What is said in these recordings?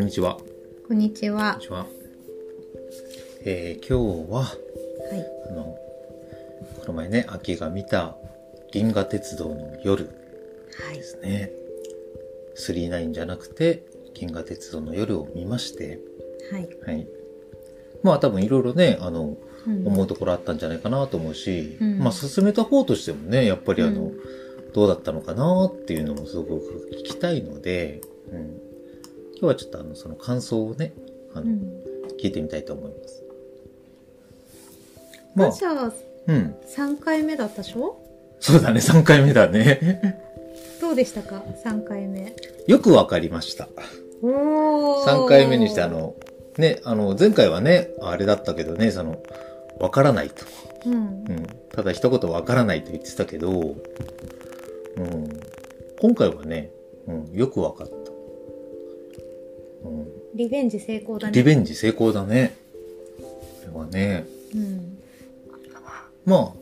こんにちは。こんにちはこんに。ちは。えー、今日は、はい。あの、この前ね、秋が見た銀河鉄道の夜はいで。すね。39じゃなくて、銀河鉄道の夜を見まして、はい。はい。まあ多分いろいろね、あの、うん思うところあったんじゃないかなと思うし、うんまあ進めた方としてもね、やっぱりあの、うんどうだったのかなっていうのもすごく聞きたいので、うん、今日はちょっとあの、その感想をね、あの、うん。聞いてみたいと思います。まあ、まあ、じゃあ、うん。3回目だったでしょ？そうだね、3回目だね。どうでしたか ?3 回目。よくわかりました。お3回目にしてあ、の、ね、あの、前回はね、あれだったけどね、その、わからないと。うんう。ん。ただ一言わからないと言ってたけど、うん。今回はね、うん、よくわかった。うん。リベンジ成功だね。リベンジ成功だね。これはね。うん。まあ、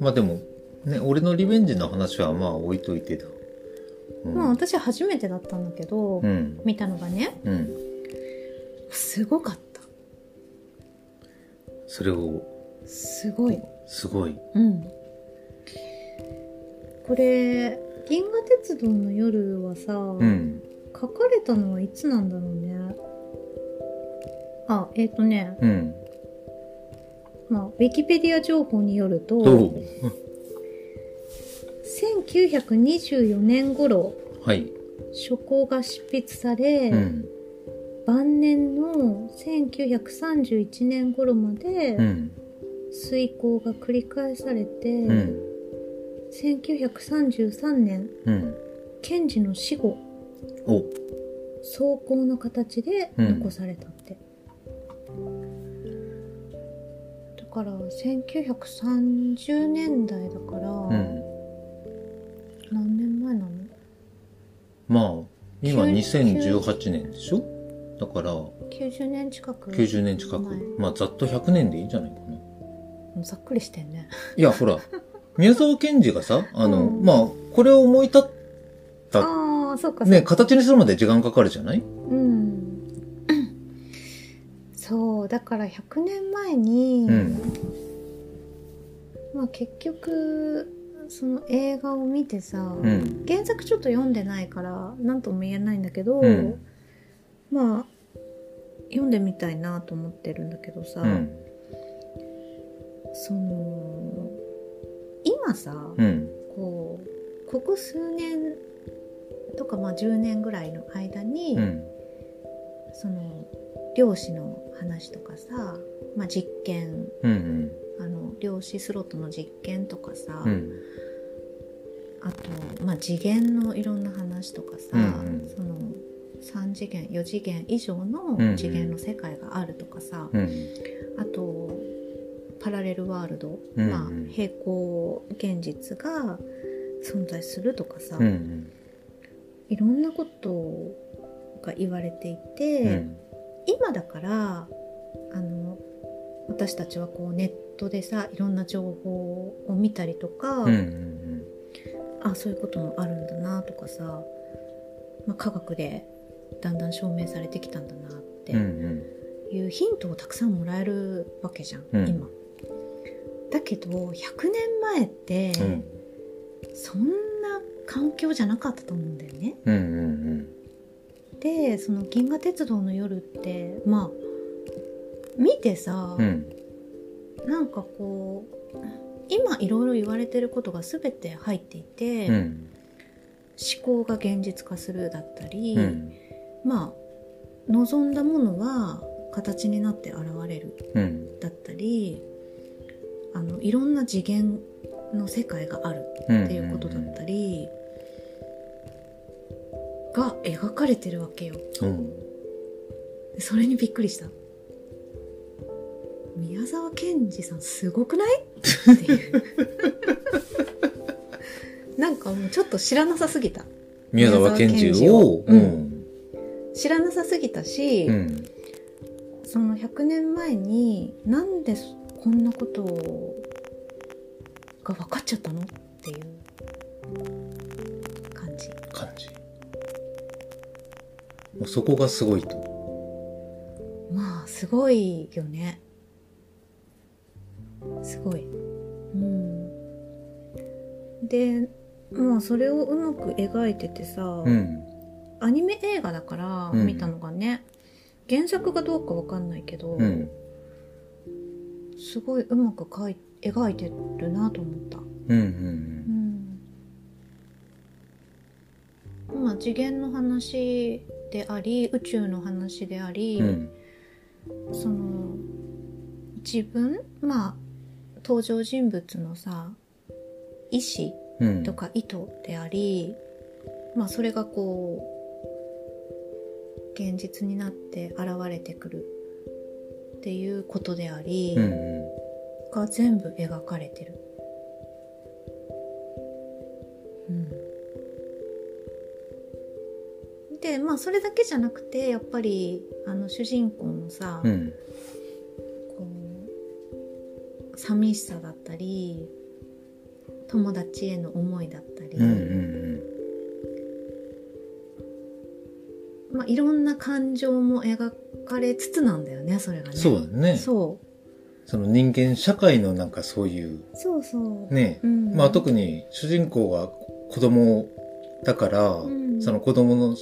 まあでも、ね、俺のリベンジの話はまあ置いといてだ。うん。まあ、私初めてだったんだけど、うん。見たのがね、うん。すごかった。それを、すごい。すごい。うん。これ、銀河鉄道の夜はさ、うん。書かれたのはいつなんだろうね。あ、えっ、とね、うん。まあ、ウィキペディア情報によると、どう？1924年頃、はい。書稿が執筆され、うん。晩年の1931年頃までうん。遂行が繰り返されて、うん。1933年、うん。賢治の死後、お。草稿の形で残されたって。だから、1930年代だから、うん。何年前なの？まあ、今90 2018年でしょ？だから、90年近く90年近く前。まあ、ざっと100年でいいんじゃないかな。ざっくりしてんねいや、ほら、宮沢賢治がさ、あの、うんまあ、これを思い立っだそうかそうかね、形にするまで時間かかるじゃない？うんそうだから100年前に、うん。まあ結局その映画を見てさ、うん。原作ちょっと読んでないから何とも言えないんだけど、うんまあ読んでみたいなと思ってるんだけどさ、うん。その今さ、うん。こうここ数年とかまあ10年ぐらいの間に、うん。その量子の話とかさ、まあ、実験うん。あの量子スロットの実験とかさ、うん。あと、まあ、次元のいろんな話とかさ、うんうんその3次元4次元以上のうんうん次元の世界があるとかさ、うん。あとパラレルワールド、うんうんまあ、平行現実が存在するとかさ、うん。いろんなことが言われていて、うん。今だからあの私たちはこうネットでさいろんな情報を見たりとか、うん。うん。あそういうこともあるんだなとかさ、まあ、科学でだんだん証明されてきたんだなってうん。いうヒントをたくさんもらえるわけじゃん、うん今。だけど100年前って、うん。そんな環境じゃなかったと思うんだよね。うん。うん。でその「銀河鉄道の夜」ってまあ見てさ、うん。なんかこう今いろいろ言われてることが全て入っていて、うん。思考が現実化するだったり、うん。まあ望んだものは形になって現れるうん。だったりあのいろんな次元の世界があるうん。っていうことだったり、が描かれてるわけようん。でそれにびっくりした宮沢賢治さんすごくない？っていうなんかもうちょっと知らなさすぎた宮沢賢治を、をうん。知らなさすぎたし、うん。その100年前になんでこんなことが分かっちゃったの？っていう感じ感じ。もうそこがすごいと。すごいよねすごいうんでまあそれをうまく描いててさ、うん。アニメ映画だからうん見たのがね、原作がどうかわかんないけど、うん。すごいうまく描い描いてるなと思ったうん。うん。うんまあ次元の話であり宇宙の話であり、うん。その自分まあ登場人物のさ意思うん。とか意図であり、まあそれがこう現実になって現れてくるっていうことであり、うん。うん。が全部描かれてる。うん、でまあそれだけじゃなくてやっぱりあの主人公のさ、うん。こう寂しさだったり友達への思いだったり、うん。うん。まあ、いろんな感情も描かれつつなんだよねそれがね。そうだね。そうその人間社会のなんかそういう、そうそう。ね。うん、まあ特に主人公が子供だから、うんその子供の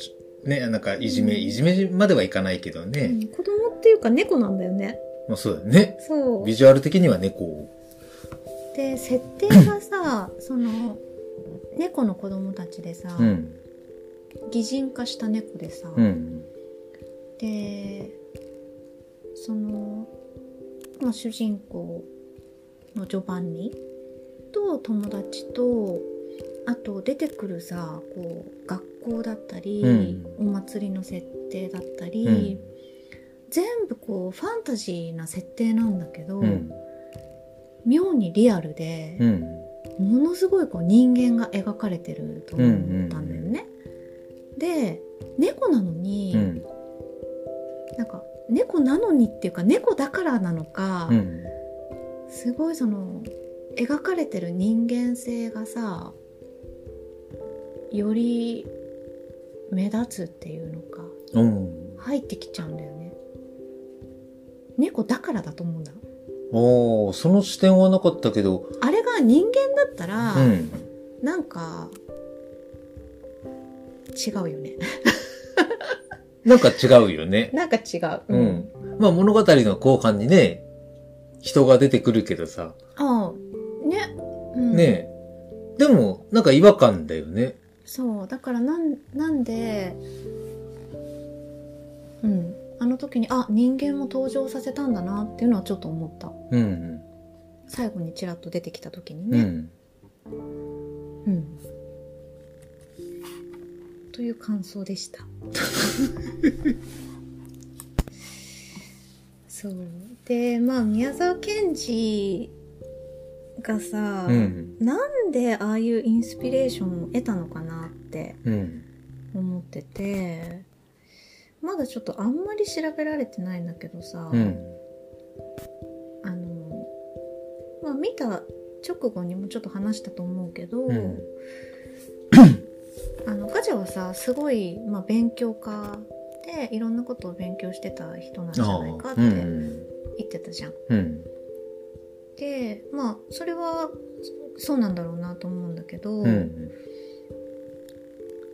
ね、なんかいじめ、うんいじめまではいかないけどね。うん子供っていうか猫なんだよね。まあそうだよね。そう。ビジュアル的には猫を。で設定がさ その猫の子供たちでさ、うん。擬人化した猫でさ、うん。でその、まあ、主人公のジョバンニと友達とあと出てくるさこう学校だったり、お祭りの設定だったり、うん全部こうファンタジーな設定なんだけど、うん。妙にリアルで、うん。ものすごいこう人間が描かれてると思ったんだよね。で猫なのに、うん。なんか猫なのにっていうか猫だからなのか、うん。すごいその描かれてる人間性がさより目立つっていうのかうん。入ってきちゃうんだよね猫だからだと思うんだおー、その視点はなかったけど、あれが人間だったら、うん。なんか違うよねなんか違うよね。なんか違う。うん。まあ物語の後半にね、人が出てくるけどさ、ああ。ね、うん、ね。でも、なんか違和感だよね。そう。だからなんなんでうん。あの時にあ人間も登場させたんだなっていうのはちょっと思った。うん。最後にちらっと出てきた時にね。うん。うん、という感想でした そうでまあ宮沢賢治がさ、うん。なんでああいうインスピレーションを得たのかなってうん。思っててまだちょっとあんまり調べられてないんだけどさ、うん。あのまあ見た直後にもちょっと話したと思うけど、うんあのガジャはさすごい、まあ、勉強家でいろんなことを勉強してた人なんじゃないかってうん。言ってたじゃん。うん。でまあそれはそそうなんだろうなと思うんだけど、うん。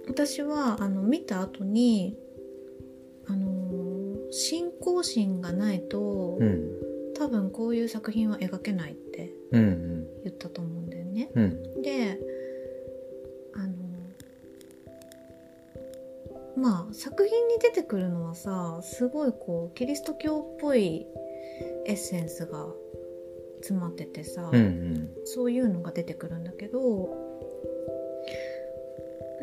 私はあの見た後にあのー信仰心がないと、うん。多分こういう作品は描けないってうん。言ったと思うんだよね。うん。でまあ作品に出てくるのはさすごいこうキリスト教っぽいエッセンスが詰まっててさ、うん。そういうのが出てくるんだけど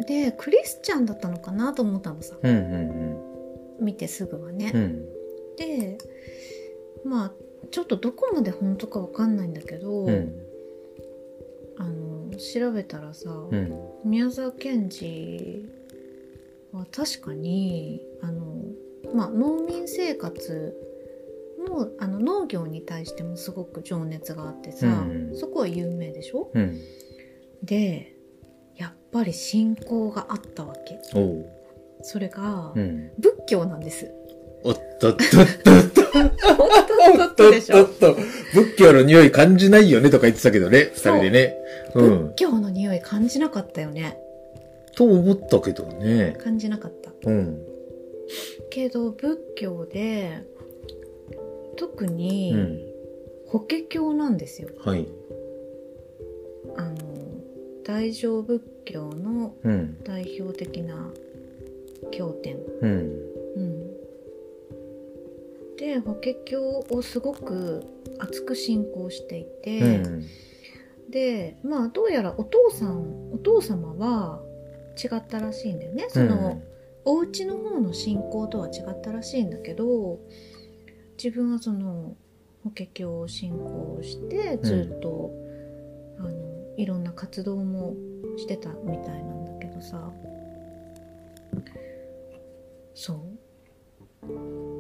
でクリスチャンだったのかなと思ったのさうん。うん。見てすぐはね。うん。でまあちょっとどこまで本当かわかんないんだけど、うん。あの調べたらさ、うん。宮沢賢治は確かにあの、まあ、農民生活もあの農業に対してもすごく情熱があってさ、うんそこは有名でしょ？うん。でやっぱり信仰があったわけ。それがうん。仏教なんですおっとっとっとっと。おっとっとっと仏教の匂い感じないよねとか言ってたけどね、二人でね。うん。仏教の匂い感じなかったよね。と思ったけどね。感じなかった。うん。けど仏教で、特うにん。法華経なんですよ。はい。あの、大乗仏教のうん。代表的な経典。うん。うん。で、法華経をすごく熱く信仰していて、うん。でまあどうやらお父さんお父様は違ったらしいんだよね。その、お家の方の信仰とは違ったらしいんだけど自分はその法華経を信仰してずっと、あのいろんな活動もしてたみたいなんだけどさ。そう。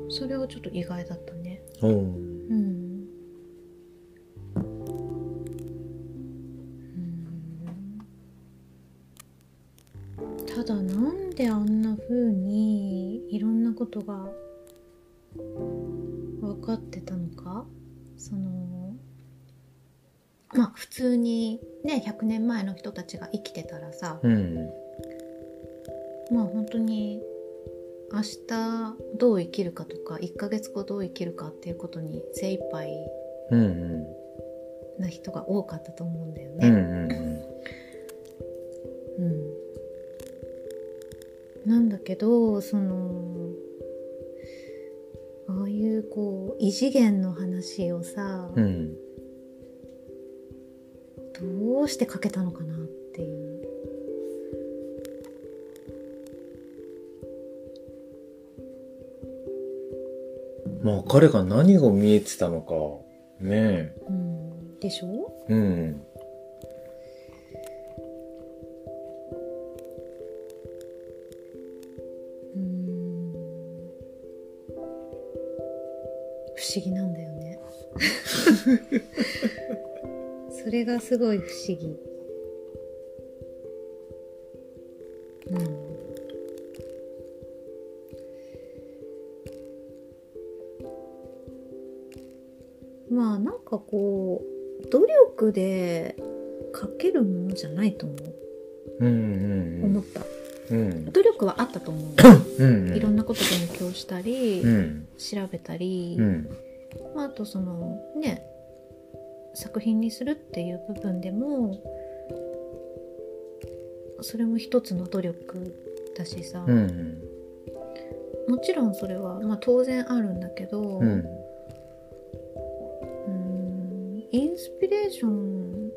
それはちょっと意外だったね。うん。だなんであんな風にいろんなことが分かってたのか？そのまあ普通にね100年前の人たちが生きてたらさうん。まあ本当に明日どう生きるかとか1ヶ月後どう生きるかっていうことに精一杯。な人が多かったと思うんだようん。ね。うん。うんけどそのああいうこう異次元の話をさ、うん。どうして書けたのかなっていう。まあ彼が何が見えてたのか。ねうん、でしょ？うんがすごい不思議。うん。まあなんかこう努力で書けるものじゃないと思う、うん。うん。思ったうん。努力はあったと思う うん。いろんなこと勉強したり、うん。調べたり、うん。まあ、あとそのね作品にするっていう部分でもそれも一つの努力だしさ、うん。もちろんそれは、まあ、当然あるんだけど、うん。うーんインスピレーション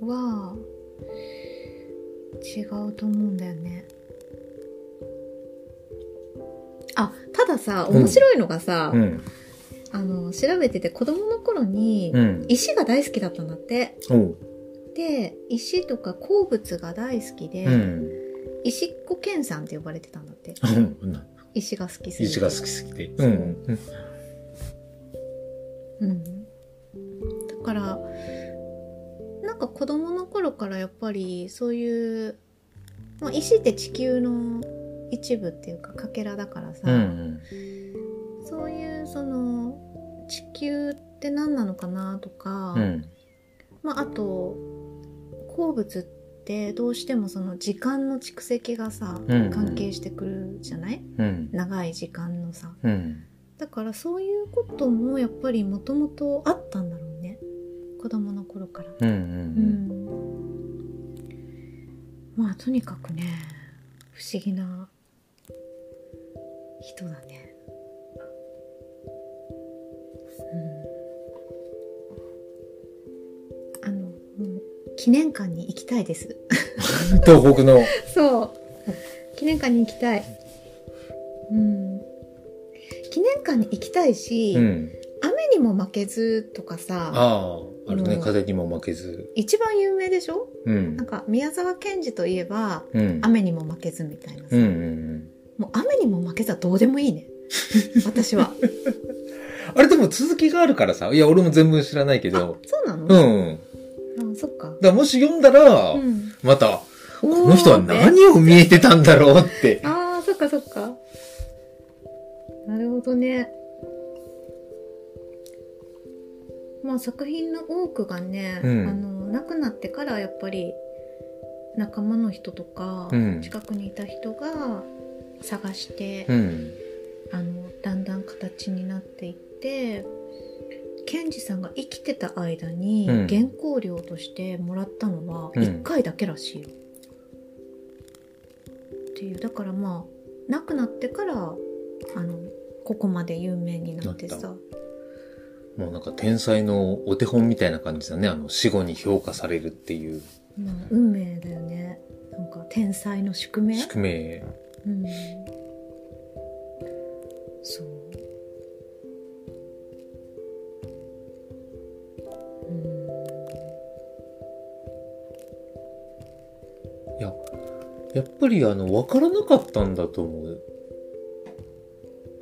は違うと思うんだよね。あたださうん面白いのがさ、うん。あの調べてて子供の頃にうん。石が大好きだったんだって。おう。で石とか鉱物が大好きで、うん。石っ子健さんって呼ばれてたんだってうん。石が好きすぎて石が好きすぎて。うん。うん、だからなんか子供の頃からやっぱりそういう、まあ、石って地球の一部っていうかかけらだからさ、うん。そういうその地球って何なのかなとか、うん。まあ、あと鉱物ってどうしてもその時間の蓄積がさ、うん関係してくるじゃない？うん。長い時間のさうん。だからそういうこともやっぱりもともとあったんだろうね子供の頃からうん。う。うんまあとにかくね不思議な人だね記念館に行きたいです 東北の。そう記念館に行きたいうん記念館に行きたいし、うん。雨にも負けずとかさああ、あるね。うん風にも負けず。一番有名でしょ？うんなん。か宮沢賢治といえばうん。雨にも負けずみたいなさ、うんうんもう雨にも負けずはどうでもいいね 私はうん。あれでも続きがあるからさ。いや、俺も全文知らないけど。そうなの、うん。あそっか。だもし読んだら、うん、また、この人は何を見えてたんだろうって。ああ、そっかそっか。なるほどね。まあ作品の多くがね、うん、あの、亡くなってからやっぱり仲間の人とか、近くにいた人が探して、うん、あの、だんだん形になっていって、ケンジさんが生きてた間にうん。原稿料としてもらったのはうん。1回だけらしいよ。っていう。だからまあ亡くなってからあのここまで有名になってなさもうなんか天才のお手本みたいな感じだね。あの、死後に評価されるっていう。まあ運命だよね。なんか天才の宿命？宿命。うん。そうやっぱりあの、わからなかったんだと思う。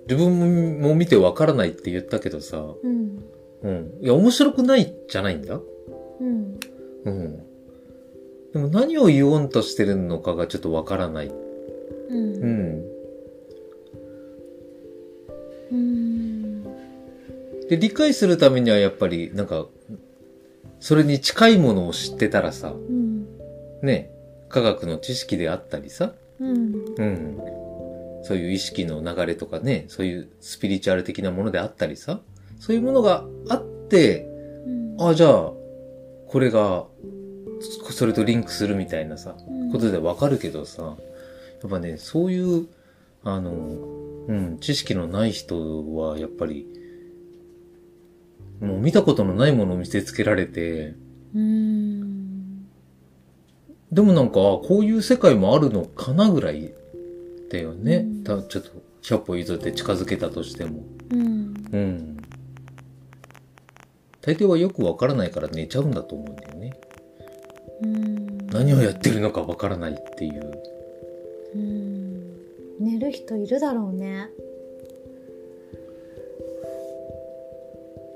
自分も見てわからないって言ったけどさ、うんうん。いや、面白くないじゃないんだ。うんうん。でも何を言おうとしてるのかがちょっとわからない。うんうん。うんで、理解するためにはやっぱり、なんか、それに近いものを知ってたらさ、うんね、科学の知識であったりさ、うん。うん。そういう意識の流れとかね、そういうスピリチュアル的なものであったりさ、そういうものがあって、うん。あ、じゃあ、これが、そそれとリンクするみたいなさ、ことでわかるけどさ、やっぱね、そういう、あの、うん、知識のない人は、やっぱり、もう見たことのないものを見せつけられて、うんでもなんか、あこういう世界もあるのかなぐらいだよね。うんたちょっと、100歩譲って近づけたとしても。うんうん。大抵はよくわからないから寝ちゃうんだと思うんだよね。うん何をやってるのかわからないっていう。うん寝る人いるだろうね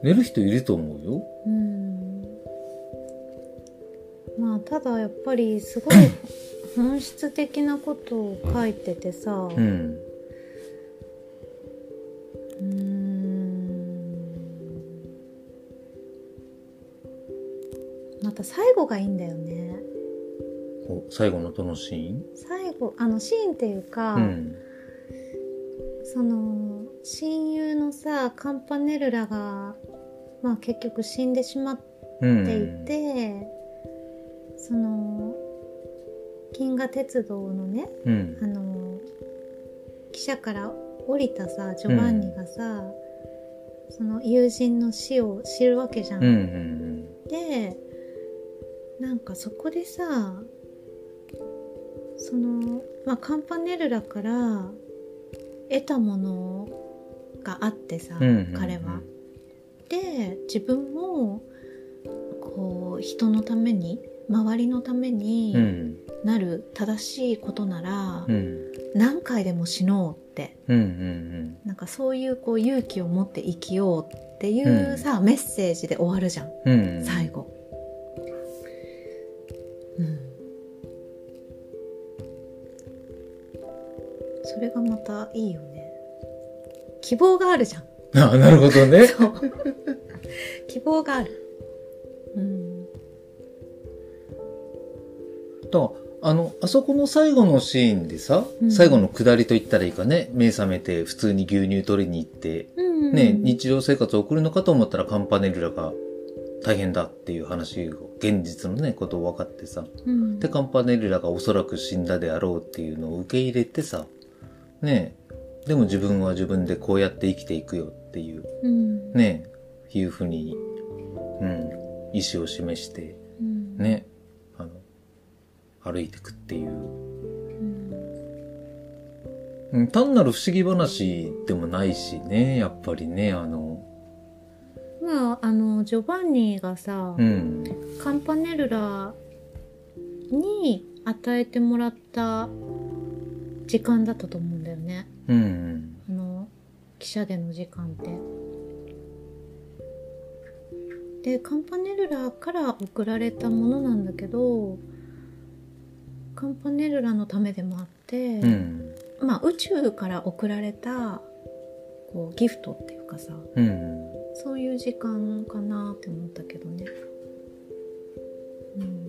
寝る人いると思うよ。うんまあただやっぱりすごい 本質的なことを書いててさうん。また最後がいいんだよねお最後のどのシーン？最後あのシーンっていうか、うん。その親友のさカンパネルラが、まあ、結局死んでしまっうん。ていて、その銀河鉄道のねうんあ。の汽車から降りたさジョバンニがさ、その友人の死を知るわけじゃん。うん。うん。でなんかそこでさその、まあ、カンパネルラから得たものがあってさ、うんうんうん彼は。で自分もこう人のために周りのためうにん。なる正しいことなら、うん。何回でも死のうってうん。うん。なんかそういうこう勇気を持って生きようっていうさ、メッセージで終わるじゃんうん。最後うんそれがまたいいよね希望があるじゃんあ、なるほどね。希望があると、あの、あそこの最後のシーンでさ、うん。最後の下りと言ったらいいかね、目覚めて普通に牛乳取りに行って、うんね、日常生活を送るのかと思ったらカンパネルラが大変だっていう話を、現実のね、ことを分かってさ、うん。で、カンパネルラがおそらく死んだであろうっていうのを受け入れてさ、ね。でも自分は自分でこうやって生きていくよっていう、うん。ね。いうふうに、うん、意志を示して、うん。ね、歩いてくっていう、うん。うん単なる不思議話でもないしね、やっぱりね、あの、まああのジョバンニがさ、うん、カンパネルラに与えてもらった時間だったと思うんだよね。うん、あの汽車での時間って。でカンパネルラから送られたものなんだけどカンパネルラのためでもあって、うん、まあ宇宙から送られたこうギフトっていうかさうん、そういう時間かなって思ったけどね。うん。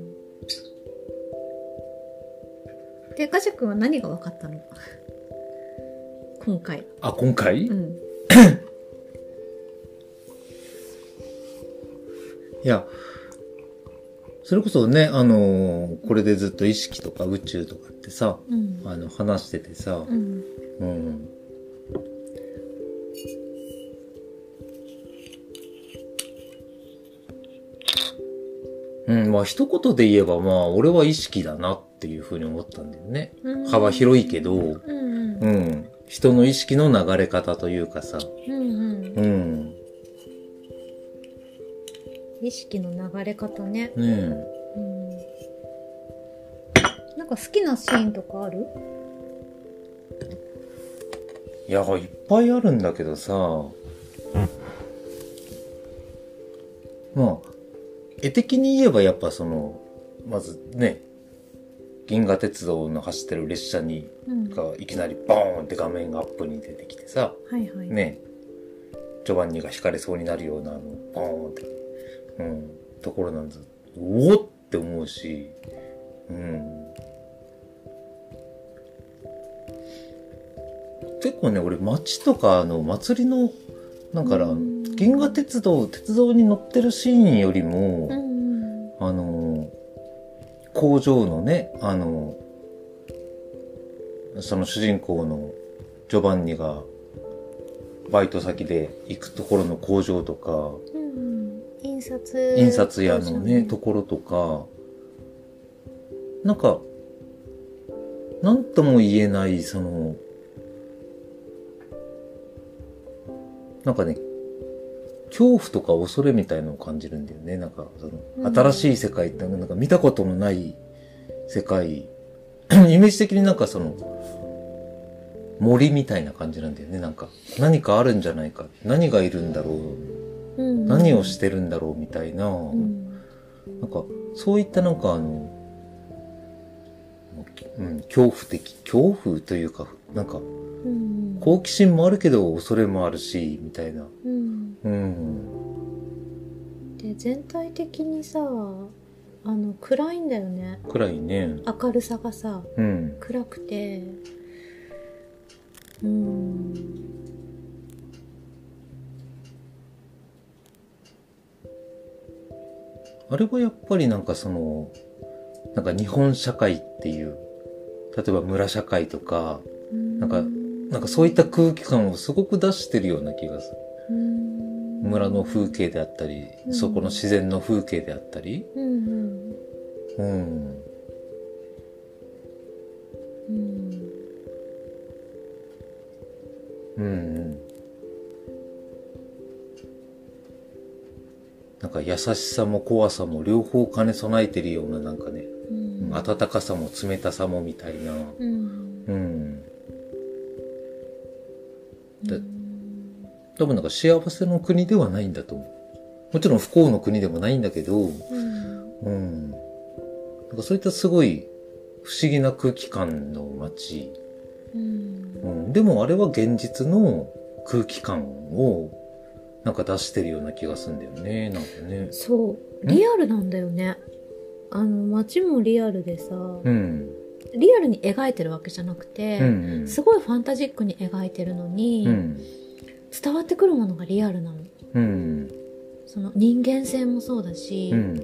でガジャ君は何が分かったの？今回。あ、今回、いうん。や、それこそね、あのーこれでずっと意識とか宇宙とかってさ、うん。あの、話しててさ、うん。うん。うん、まあ一言で言えばまあ俺は意識だなっていうふうに思ったんだよね。うん。幅広いけど、うんうん。うん。人の意識の流れ方というかさ、うん。うん識の流れ方ね、ねえ。うん、なんか好きなシーンとかある？いや、いっぱいあるんだけどさ、まあ、絵的に言えばやっぱその、まずね、銀河鉄道の走ってる列車に、うんがいきなりボーンって画面がアップに出てきてさ、はいはい、ね、ジョバンニが惹かれそうになるようなあの、ボーンって、うん、ところなんです。おおって思うし、うん。結構ね、俺街とかあの祭りの、だから、うん銀河鉄道、鉄道に乗ってるシーンよりも、うんあの、工場のね、あの、その主人公のジョバンニがバイト先で行くところの工場とか、刷印刷屋のね、とところとか、なんか、なんとも言えない、その、なんかね、恐怖とか恐れみたいのを感じるんだよね。なんか、その、うん新しい世界って、なんか見たことのない世界、イメージ的になんかその、森みたいな感じなんだよね。なんか、何かあるんじゃないか。何がいるんだろう。うん何をしてるんだろうみたいな、うんなんか、そういったなんかあの、うん、恐怖的、恐怖というか、なんか、うん好奇心もあるけど恐れもあるし、みたいな。うんうん。で全体的にさあの暗いんだよねくらいね。明るさがさうん。暗くてうんあれはやっぱりなんかその、なんか日本社会っていう、例えば村社会とか、なんかなんかそういった空気感をすごく出してるような気がする。うん村の風景であったり、うんそこの自然の風景であったり。うんうんうん。うんなんか優しさも怖さも両方兼ね備えてるようななんかね、うん温かさも冷たさもみたいな。うんうん。多分なんか幸せの国ではないんだと思う。もちろん不幸の国でもないんだけど、うんうん。なんかそういったすごい不思議な空気感の街。うんうん。でもあれは現実の空気感をなんか出してるような気がするんだよね。なんかね。そうリアルなんだよねあの街もリアルでさ、うん。リアルに描いてるわけじゃなくて、うんうん。すごいファンタジックに描いてるのに、うん。伝わってくるものがリアルなのうん。その人間性もそうだし、うん。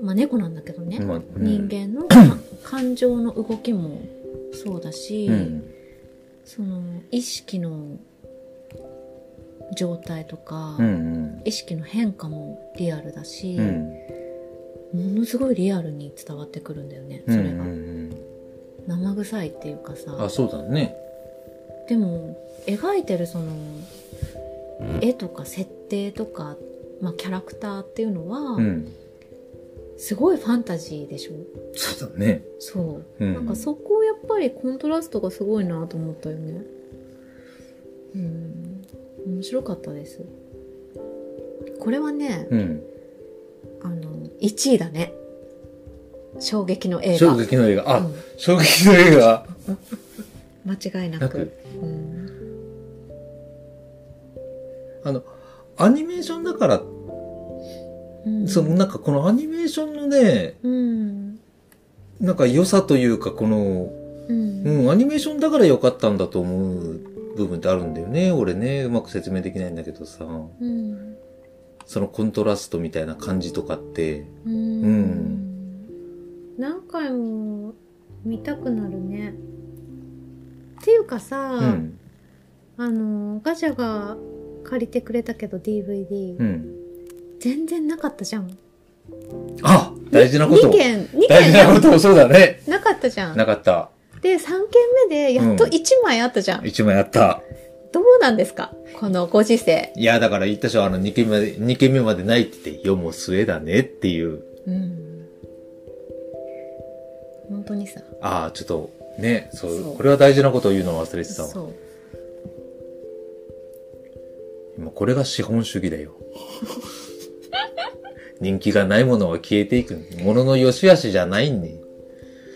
まあ猫なんだけどね、ま人間の か感情の動きもそうだし、うん。その意識の状態とか、うん。意識の変化もリアルだし、うん。ものすごいリアルに伝わってくるんだよねうん。それが、うん。生臭いっていうかさあ、そうだね。でも描いてるその絵とか設定とか、まあ、キャラクターっていうのは、うん。すごいファンタジーでしょ？そうだね。そう、うんなんかそこをやっぱりコントラストがすごいなと思ったよねうん面白かったです。これはね、うん。あの1位だね。衝撃の映画。衝撃の映画。あ、うん。衝撃の映画。間違いなく。なく。うん。あの、アニメーションだから、うん。そのなんかこのアニメーションのね、うん。なんか良さというか、この、うん。うん、アニメーションだから良かったんだと思う部分ってあるんだよね。俺ね、うまく説明できないんだけどさ。うんそのコントラストみたいな感じとかって、ううんん何回も見たくなるねっていうかさ、うん、あのガチャが借りてくれたけど DVD、うん。全然なかったじゃんあ大事なこと2件2大事件なことそうだね。なかったじゃんなかった。で3件目でやっとうん1枚あったじゃん、一枚あった。どうなんですか？このご時世いや、だから言ったでしょ、あの、二件目二件目までないって言って、世も末だねっていう。うん本当にさああ、ちょっと、ね、そうそうこれは大事なことを言うのを忘れてたわ。そう今これが資本主義だよ。人気がないものは消えていく。ものの良し悪しじゃないんに。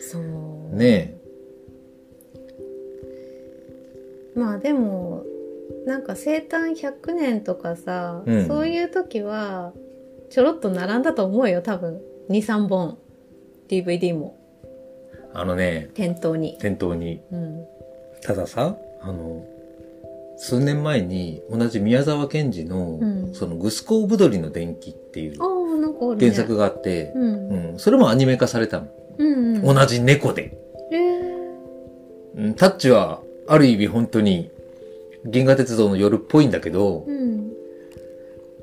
そうねまあでもなんか生誕100年とかさ、うん。そういう時はちょろっと並んだと思うよ多分。23本。DVD も。え。あのね、店頭に。店頭に。うん。たださ、あの、数年前に同じ宮沢賢治の、うん。そのグスコーブドリの伝記っていうああなんかあるね。原作があって、うん。うん、それもアニメ化されたの。うんうん。同じ猫で。えー。うん、タッチは、ある意味本当に、銀河鉄道の夜っぽいんだけど、うん。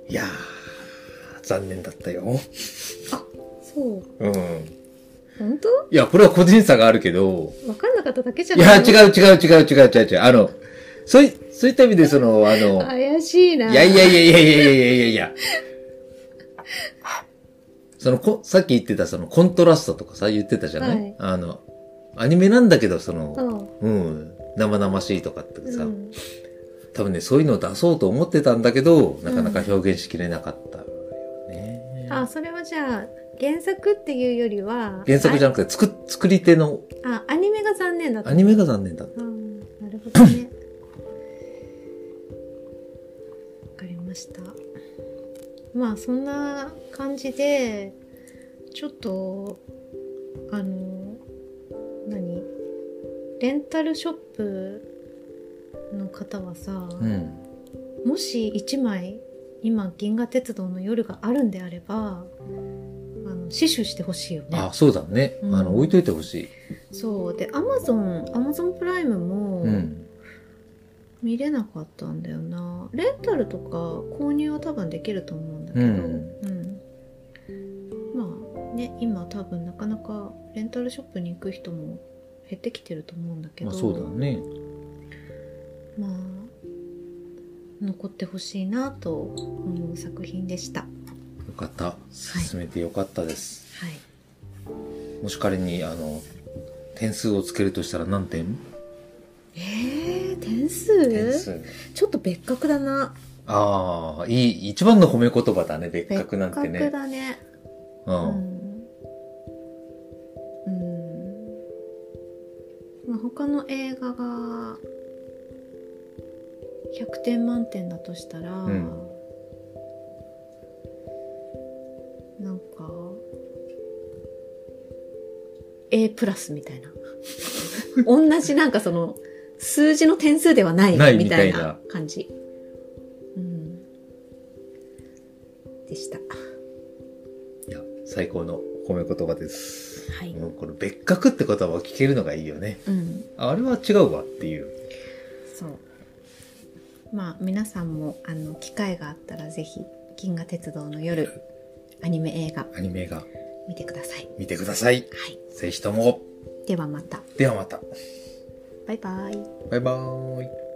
いやー、残念だったよ。そう。うん。本当？いや、これは個人差があるけど、分かんなかっただけじゃいないや、違う違う違う違う違う違う。あの、そうい、そういった意味でその、あの、怪しいな。いやいやいやいやいやいやいやいや。そのこ、さっき言ってたそのコントラストとかさ、言ってたじゃない、はい。あの、アニメなんだけど、その、そううん、生々しいとかってさ、うん。多分ね、そういうのを出そうと思ってたんだけど、なかなか表現しきれなかったよね。あそれはじゃあ原作っていうよりは原作じゃなくて、作、作り手のあアニメが残念だった。アニメが残念だった。うんなるほどね。わかりました。まあそんな感じでちょっとあの何？レンタルショップの方はさ、うん。もし1枚今銀河鉄道の夜があるんであればあの死守してほしいよねあ、そうだね。うんあの、置いといてほしい。そうでアマゾンアマゾンプライムも、うん。見れなかったんだよなレンタルとか購入は多分できると思うんだけど、うんうんまあね今多分なかなかレンタルショップに行く人も減ってきてると思うんだけどまあ、そうだね。まあ残ってほしいなと思う作品でしたはよかった。進めてよかったです。いもし仮に、あの、点数をつけるとしたら何点？えー、点数？点数。ちょっと別格だなああ、いい、一番の褒め言葉だね、別格なんて別格ね。だねうん他の映画が100点満点だとしたら、ん。なんか A プラスみたいな。同じなんかその数字の点数ではないないみたいな。みたいな感じ、うん、でした。いや、最高の褒め言葉です。はい、もうこの別格って言葉を聞けるのがいいよね。うんあれは違うわっていう。そうまあ皆さんもあの機会があったらぜひ「銀河鉄道の夜」アニメ映画アニメが見てください見てください。はいぜひとも。ではまたではまた。バイバイバイバーイ。